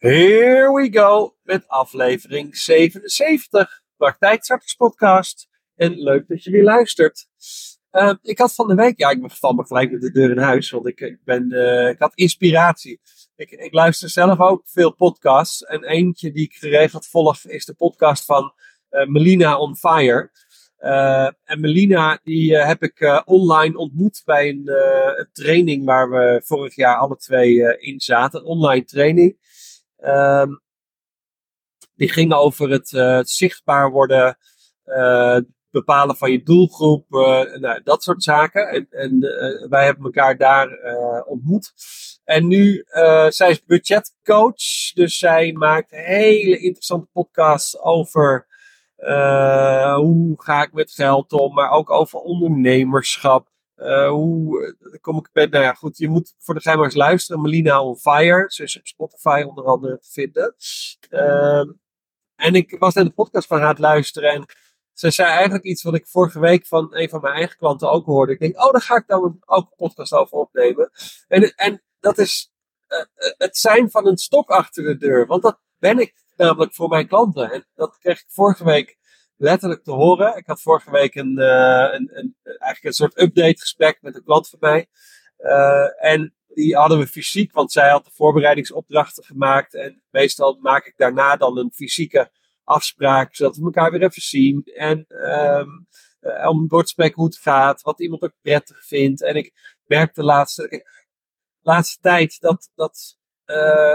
Here we go met aflevering 77, Praktijkstarters Podcast. En leuk dat je weer luistert. Uh, ik had van de week, ja, ik val me gelijk met de deur in huis, want ik, ik, ben, uh, ik had inspiratie. Ik, ik, luister zelf ook veel podcasts. En eentje die ik geregeld volg is de podcast van uh, Melina on Fire. En Melina, die heb ik online ontmoet bij een, een, training waar we vorig jaar alle twee in zaten. Een online training. Um, die ging over het, het zichtbaar worden, bepalen van je doelgroep, nou, dat soort zaken. En, en wij hebben elkaar daar ontmoet. En nu, zij is budgetcoach, dus zij maakt hele interessante podcasts over uh, hoe ga ik met geld om, maar ook over ondernemerschap. Uh, hoe kom ik bij, nou ja, goed, je moet voor de geheimers luisteren. Melina on Fire, ze is op Spotify onder andere te vinden. Uh, en ik was naar de podcast van haar aan het luisteren en ze zei eigenlijk iets wat ik vorige week van een van mijn eigen klanten ook hoorde. Ik denk, oh, daar ga ik dan ook een podcast over opnemen. En, en dat is uh, het zijn van een stok achter de deur, want dat ben ik namelijk voor mijn klanten. En dat kreeg ik vorige week letterlijk te horen. Ik had vorige week een, uh, een, een, eigenlijk een soort update gesprek met een klant van mij. Uh, en die hadden we fysiek, want zij had de voorbereidingsopdrachten gemaakt. En meestal maak ik daarna dan een fysieke afspraak, zodat we elkaar weer even zien. En um, om door te hoe het gaat, wat iemand ook prettig vindt. En ik merk de laatste, laatste tijd dat, dat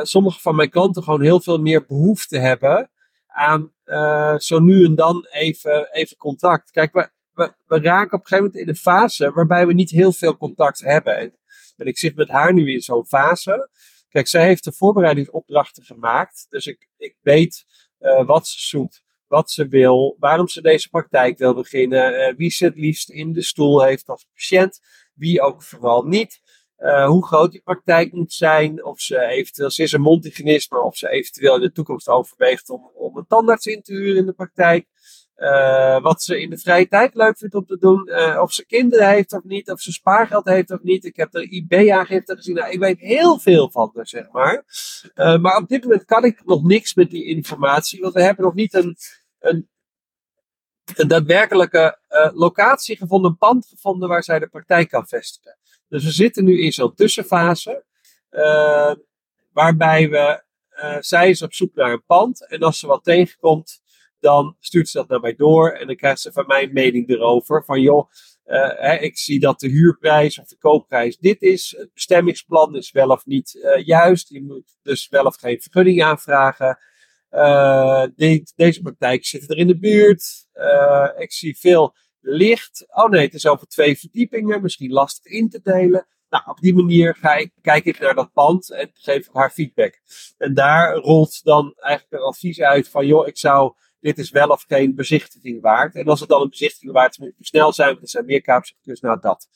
sommige van mijn klanten gewoon heel veel meer behoefte hebben aan uh, zo nu en dan even, even contact. Kijk, we, we, we, raken op een gegeven moment in een fase waarbij we niet heel veel contact hebben. En, ik zit met haar nu in zo'n fase. Kijk, zij heeft de voorbereidingsopdrachten gemaakt. Dus ik, ik weet uh, wat ze zoekt, wat ze wil, waarom ze deze praktijk wil beginnen, wie ze het liefst in de stoel heeft als patiënt, wie ook vooral niet. Uh, hoe groot die praktijk moet zijn. Of ze eventueel, ze is een mondhygiënist, of ze eventueel in de toekomst overweegt om, om een tandarts in te huren in de praktijk. Uh, wat ze in de vrije tijd leuk vindt om te doen. Uh, of ze kinderen heeft of niet. Of ze spaargeld heeft of niet. Ik heb er IB-aangifte gezien. Nou, ik weet heel veel van haar, zeg maar. maar op dit moment kan ik nog niks met die informatie. Want we hebben nog niet een, een, een daadwerkelijke locatie gevonden. Pand gevonden waar zij de praktijk kan vestigen. Dus we zitten nu in zo'n tussenfase, uh, waarbij we, uh, zij is op zoek naar een pand. En als ze wat tegenkomt, dan stuurt ze dat naar mij door. En dan krijgt ze van mij een mening erover. Van joh, hè, ik zie dat de huurprijs of de koopprijs dit is. Het bestemmingsplan is wel of niet juist. Je moet dus wel of geen vergunning aanvragen. De, deze praktijk zit er in de buurt. ik zie veel licht. Oh nee, het is over twee verdiepingen, misschien lastig in te delen. Nou, op die manier ga ik, kijk ik naar dat pand en geef ik haar feedback. En daar rolt dan eigenlijk een advies uit van, joh, ik zou, dit is wel of geen bezichtiging waard. En als het dan een bezichtiging waard is, moet het snel zijn, want er zijn meer kamers, dus nou dat.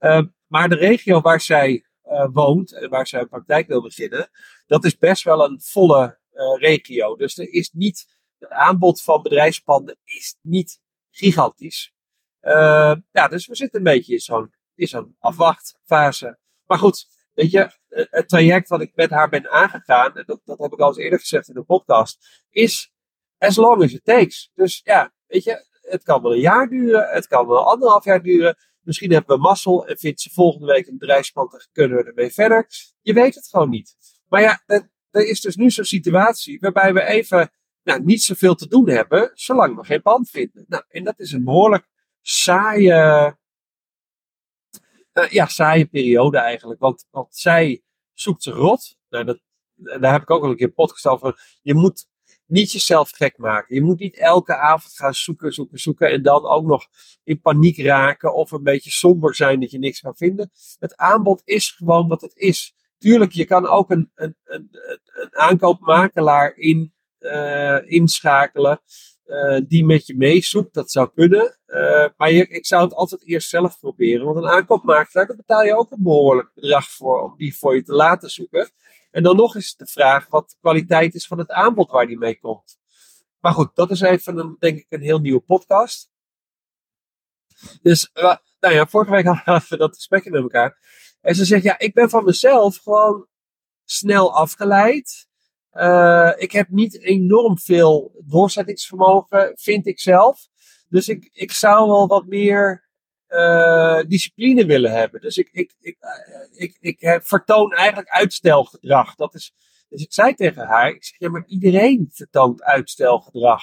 Uh, maar de regio waar zij woont en waar zij een praktijk wil beginnen, dat is best wel een volle regio. Dus er is niet, het aanbod van bedrijfspanden is niet gigantisch. Uh, ja, dus we zitten een beetje in zo'n, afwachtfase. Maar goed, weet je, het traject wat ik met haar ben aangegaan, en dat, dat heb ik al eens eerder gezegd in de podcast, is as long as it takes. Dus ja, weet je, het kan wel een jaar duren, het kan wel anderhalf jaar duren. Misschien hebben we mazzel en vindt ze volgende week een bedrijfspand en kunnen we ermee verder. Je weet het gewoon niet. Maar ja, er is dus nu zo'n situatie waarbij we even nou, niet zoveel te doen hebben, zolang we geen pand vinden. Nou, en dat is een behoorlijk saaie, uh, ja, saaie periode eigenlijk. Want, want zij zoekt ze rot. Nou, dat, daar heb ik ook al een keer een podcast over. Je moet niet jezelf gek maken. Je moet niet elke avond gaan zoeken, zoeken, zoeken. En dan ook nog in paniek raken. Of een beetje somber zijn dat je niks kan vinden. Het aanbod is gewoon wat het is. Tuurlijk, je kan ook een, een, een, een aankoopmakelaar in, uh, inschakelen. Uh, die met je meezoekt. Dat zou kunnen. Uh, maar je, ik zou het altijd eerst zelf proberen. Want een aankoopmakelaar, daar betaal je ook een behoorlijk bedrag voor om die voor je te laten zoeken. En dan nog eens de vraag wat de kwaliteit is van het aanbod waar die mee komt. Maar goed, dat is even een, denk ik een heel nieuwe podcast. Dus, nou ja, vorige week hadden we dat gesprek met elkaar. En ze zegt, ja, ik ben van mezelf gewoon snel afgeleid. Uh, ik heb niet enorm veel doorzettingsvermogen, vind ik zelf. Dus ik, ik zou wel wat meer uh, discipline willen hebben. Dus ik, ik, ik, uh, ik, ik vertoon eigenlijk uitstelgedrag. Dat is, dus ik zei tegen haar, zeg, ja, maar iedereen vertoont uitstelgedrag.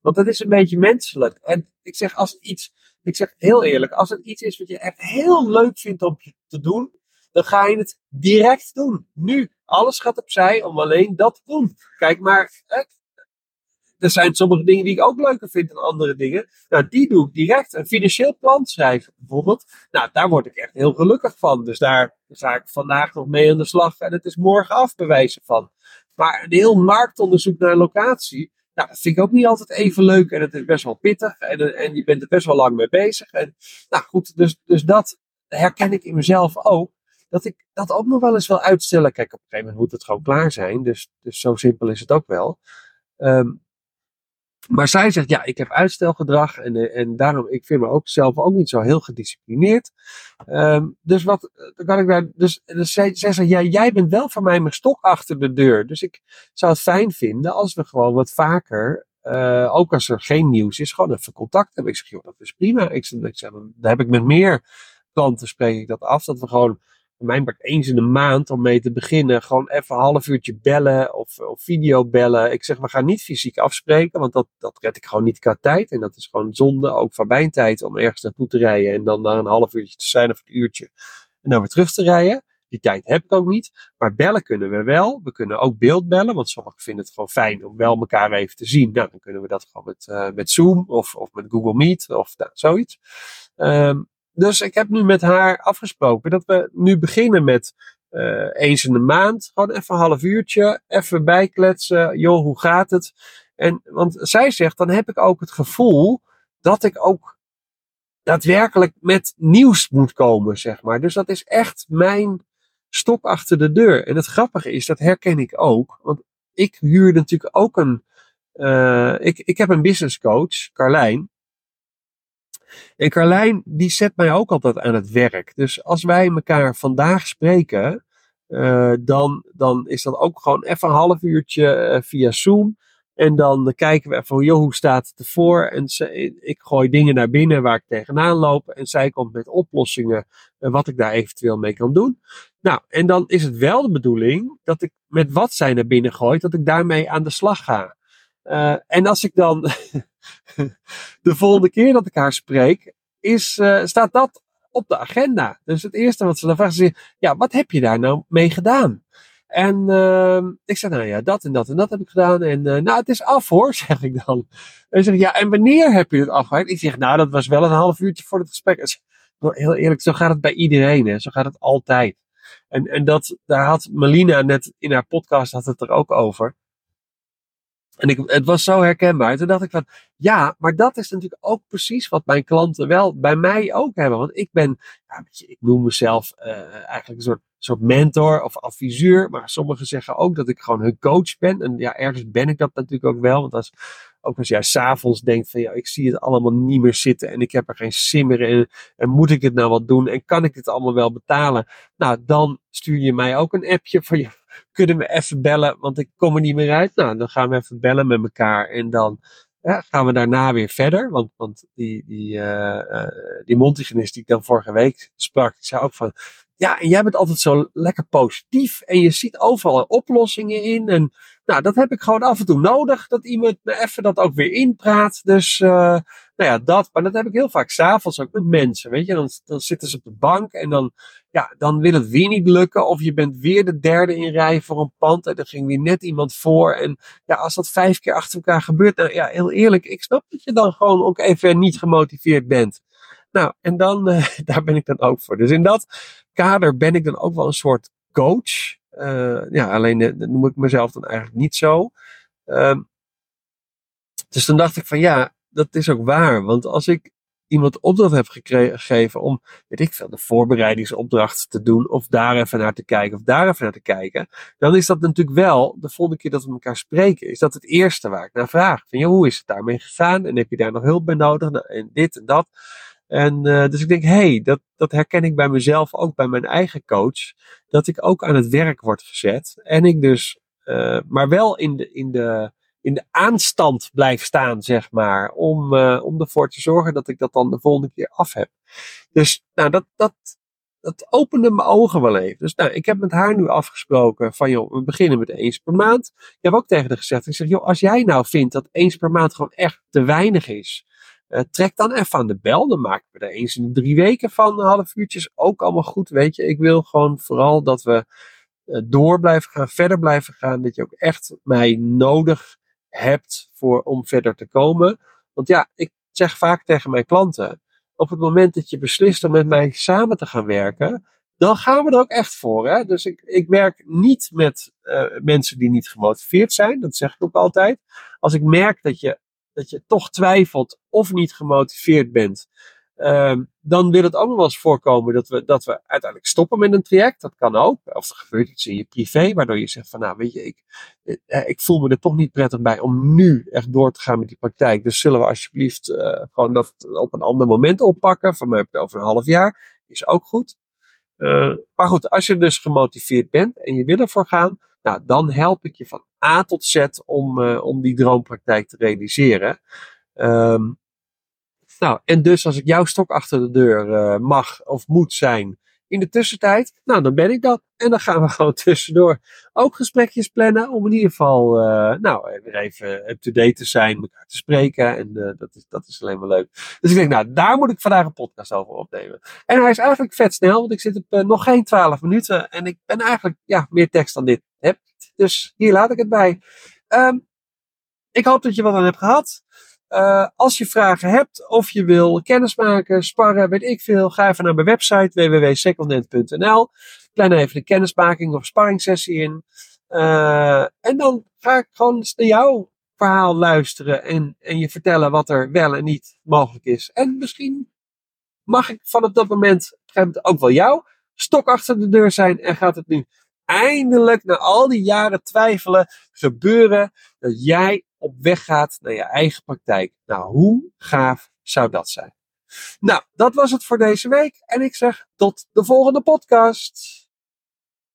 Want dat is een beetje menselijk. En ik zeg, als iets, ik zeg heel eerlijk, als het iets is wat je echt heel leuk vindt om te doen, dan ga je het direct doen. Nu. Alles gaat opzij om alleen dat te doen. Kijk maar, er zijn sommige dingen die ik ook leuker vind dan andere dingen. Nou, die doe ik direct. Een financieel plan schrijven bijvoorbeeld. Nou, daar word ik echt heel gelukkig van. Dus daar ga ik vandaag nog mee aan de slag. En het is morgen af bewijzen van. Maar een heel marktonderzoek naar locatie. Nou, dat vind ik ook niet altijd even leuk. En het is best wel pittig. En, en je bent er best wel lang mee bezig. En, nou goed, dus, dus dat herken ik in mezelf ook dat ik dat ook nog wel eens wil uitstellen. Kijk, op een gegeven moment moet het gewoon klaar zijn. Dus, dus zo simpel is het ook wel. Um, maar zij zegt, ja, ik heb uitstelgedrag en, eh, en daarom, ik vind me ook zelf ook niet zo heel gedisciplineerd. Um, dus wat, dan kan ik daar, dus, dus zij, zij zegt, ja, jij bent wel voor mij mijn stok achter de deur. Dus ik zou het fijn vinden als we gewoon wat vaker, uh, ook als er geen nieuws is, gewoon even contact hebben. Ik zeg, joh, dat is prima. Ik ik zeg daar heb ik met meer klanten, spreek ik dat af, dat we gewoon voor mij maar eens in de maand om mee te beginnen. Gewoon even een half uurtje bellen of, of video bellen. Ik zeg, we gaan niet fysiek afspreken, want dat, dat red ik gewoon niet qua tijd. En dat is gewoon zonde, ook van mijn tijd, om ergens naartoe te rijden en dan daar een half uurtje te zijn of een uurtje. En dan weer terug te rijden. Die tijd heb ik ook niet. Maar bellen kunnen we wel. We kunnen ook beeld bellen, want sommigen vinden het gewoon fijn om wel elkaar even te zien. Nou, dan kunnen we dat gewoon met, uh, met Zoom of, of met Google Meet of nou, zoiets. Um, dus ik heb nu met haar afgesproken dat we nu beginnen met uh, eens in de maand. Gewoon even een half uurtje, even bijkletsen. Joh, hoe gaat het? En, want zij zegt, dan heb ik ook het gevoel dat ik ook daadwerkelijk met nieuws moet komen, zeg maar. Dus dat is echt mijn stok achter de deur. En het grappige is, dat herken ik ook. Want ik huurde natuurlijk ook een. Uh, ik, ik heb een business coach, Carlijn. En Carlijn, die zet mij ook altijd aan het werk. Dus als wij elkaar vandaag spreken, uh, dan, dan is dat ook gewoon even een half uurtje uh, via Zoom. En dan kijken we even, joh, hoe staat het ervoor? En ik gooi dingen naar binnen waar ik tegenaan loop. En zij komt met oplossingen uh, wat ik daar eventueel mee kan doen. Nou, en dan is het wel de bedoeling dat ik met wat zij naar binnen gooit, dat ik daarmee aan de slag ga. Uh, en als ik dan de volgende keer dat ik haar spreek, is, uh, staat dat op de agenda. Dus het eerste wat ze dan vragen is, ja, wat heb je daar nou mee gedaan? En uh, ik zeg, nou ja, dat en dat en dat heb ik gedaan. En uh, nou, het is af hoor, zeg ik dan. En zeg ja, en wanneer heb je het afgehaald? Ik zeg, nou, dat was wel een half uurtje voor het gesprek. Heel eerlijk, zo gaat het bij iedereen, hè. Zo gaat het altijd. En, en dat, daar had Melina net in haar podcast had het er ook over. En ik, het was zo herkenbaar. Toen dacht ik van, ja, maar dat is natuurlijk ook precies wat mijn klanten wel bij mij ook hebben. Want ik ben, ik noem mezelf uh, eigenlijk een soort, soort mentor of adviseur. Maar sommigen zeggen ook dat ik gewoon hun coach ben. En ja, ergens ben ik dat natuurlijk ook wel. Want als, ook als jij s'avonds denkt van, ja, ik zie het allemaal niet meer zitten. En ik heb er geen simmer in. En moet ik het nou wat doen? En kan ik dit allemaal wel betalen? Nou, dan stuur je mij ook een appje van, je kunnen we even bellen, want ik kom er niet meer uit. Nou, dan gaan we even bellen met elkaar en dan ja, gaan we daarna weer verder. Want, want die, die, uh, uh, die Montigenist die ik dan vorige week sprak, die zei ook van, ja, en jij bent altijd zo lekker positief en je ziet overal oplossingen in. En nou, dat heb ik gewoon af en toe nodig, dat iemand me even dat ook weer inpraat. Dus, uh, nou ja, dat. Maar dat heb ik heel vaak s'avonds ook met mensen, weet je. Dan, dan zitten ze op de bank en dan, ja, dan wil het weer niet lukken. Of je bent weer de derde in rij voor een pand en er ging weer net iemand voor. En ja, als dat vijf keer achter elkaar gebeurt, nou ja, heel eerlijk, ik snap dat je dan gewoon ook even niet gemotiveerd bent. Nou, en dan, uh, daar ben ik dan ook voor. Dus in dat kader ben ik dan ook wel een soort coach. Uh, ja, alleen uh, noem ik mezelf dan eigenlijk niet zo. Um, dus dan dacht ik van ja, dat is ook waar. Want als ik iemand opdracht heb gegeven om, weet ik veel, de voorbereidingsopdracht te doen, of daar even naar te kijken, of daar even naar te kijken, dan is dat natuurlijk wel, de volgende keer dat we elkaar spreken, is dat het eerste waar ik naar vraag. Van, ja, hoe is het daarmee gegaan? En heb je daar nog hulp bij nodig? Nou, en dit en dat. En uh, dus ik denk, hey, dat, dat herken ik bij mezelf, ook bij mijn eigen coach, dat ik ook aan het werk word gezet. En ik dus uh, maar wel in de, in, de, in de aanstand blijf staan, zeg maar. Om, uh, om ervoor te zorgen dat ik dat dan de volgende keer af heb. Dus nou, dat, dat, dat opende mijn ogen wel even. Dus nou, ik heb met haar nu afgesproken van joh, we beginnen met eens per maand. Ik heb ook tegen haar gezegd, ik zeg joh, als jij nou vindt dat eens per maand gewoon echt te weinig is. Uh, trek dan even aan de bel. Dan maken we er eens in drie weken van. Half uurtjes ook allemaal goed. Weet je, ik wil gewoon vooral dat we uh, door blijven gaan, verder blijven gaan. Dat je ook echt mij nodig hebt voor, om verder te komen. Want ja, ik zeg vaak tegen mijn klanten op het moment dat je beslist om met mij samen te gaan werken, dan gaan we er ook echt voor. Hè? Dus ik, ik werk niet met uh, mensen die niet gemotiveerd zijn. Dat zeg ik ook altijd. Als ik merk dat je, dat je toch twijfelt of niet gemotiveerd bent, Um, dan wil het ook nog wel eens voorkomen dat we, dat we uiteindelijk stoppen met een traject. Dat kan ook. Of er gebeurt iets in je privé, waardoor je zegt van nou weet je, ik, eh, ik voel me er toch niet prettig bij om nu echt door te gaan met die praktijk. Dus zullen we alsjeblieft uh, gewoon dat op een ander moment oppakken. Van mij over een half jaar. Is ook goed. Maar goed, als je dus gemotiveerd bent en je wil ervoor gaan, nou, dan help ik je van A tot Z om, om die droompraktijk te realiseren. Um, nou, en dus als ik jouw stok achter de deur uh, mag of moet zijn in de tussentijd, nou, dan ben ik dat. En dan gaan we gewoon tussendoor ook gesprekjes plannen om in ieder geval, uh, nou, even up-to-date te zijn, elkaar te spreken. En uh, dat, is, dat is alleen maar leuk. Dus ik denk, nou, daar moet ik vandaag een podcast over opnemen. En hij is eigenlijk vet snel, want ik zit op nog geen 12 minuten. En ik ben eigenlijk, ja, meer tekst dan dit heb. Dus hier laat ik het bij. Um, ik hoop dat je wat aan hebt gehad. Uh, als je vragen hebt of je wil kennismaken, sparren, weet ik veel, ga even naar mijn website www.secondent.nl. Plan even een kennismaking of sparringssessie in. Uh, en dan ga ik gewoon naar jouw verhaal luisteren en, en je vertellen wat er wel en niet mogelijk is. En misschien mag ik vanaf dat moment ook wel jou stok achter de deur zijn en gaat het nu eindelijk na al die jaren twijfelen gebeuren dat jij op weg gaat naar je eigen praktijk. Nou, hoe gaaf zou dat zijn? Nou, dat was het voor deze week en ik zeg tot de volgende podcast.